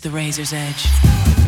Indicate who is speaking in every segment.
Speaker 1: the razor's edge.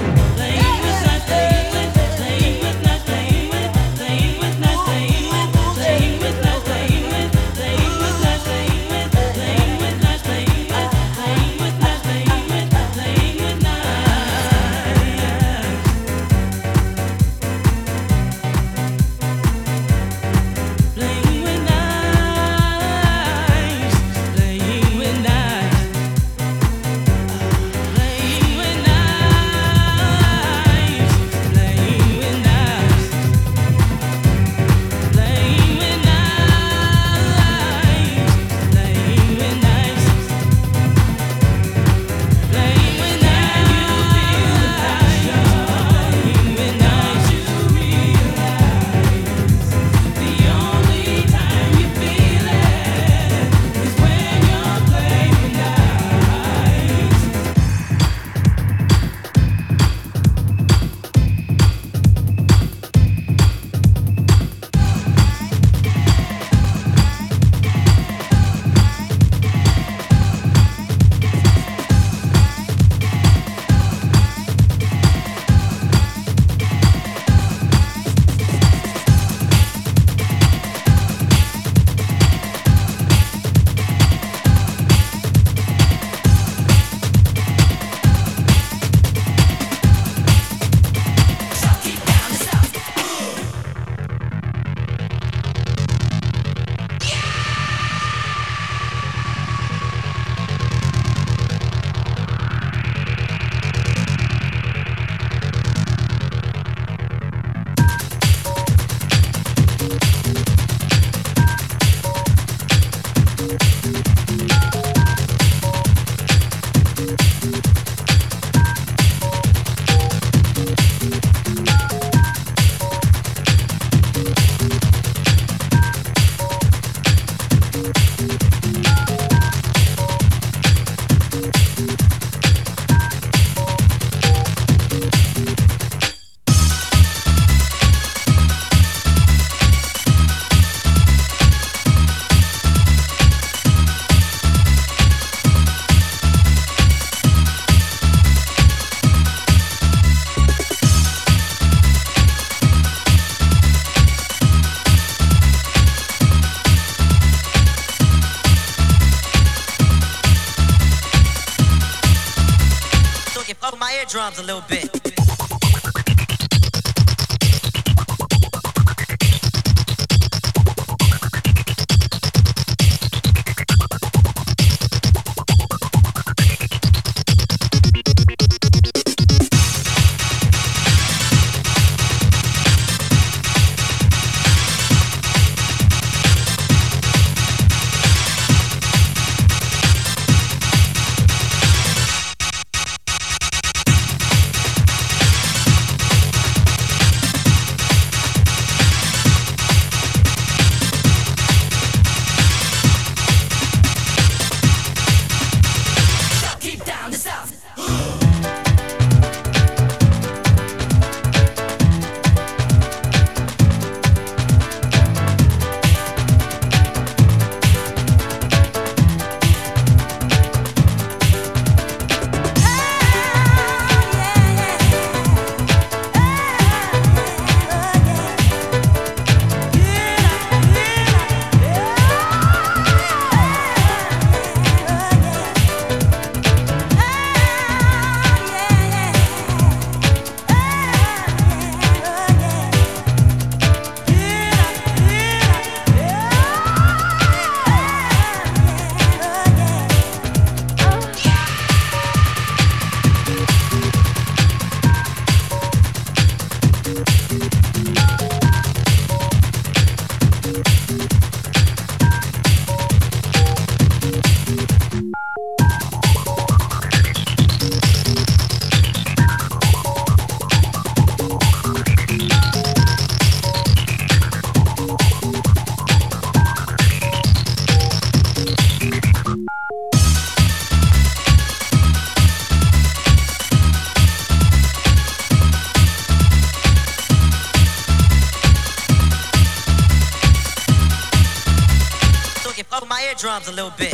Speaker 2: Knives? A little bit.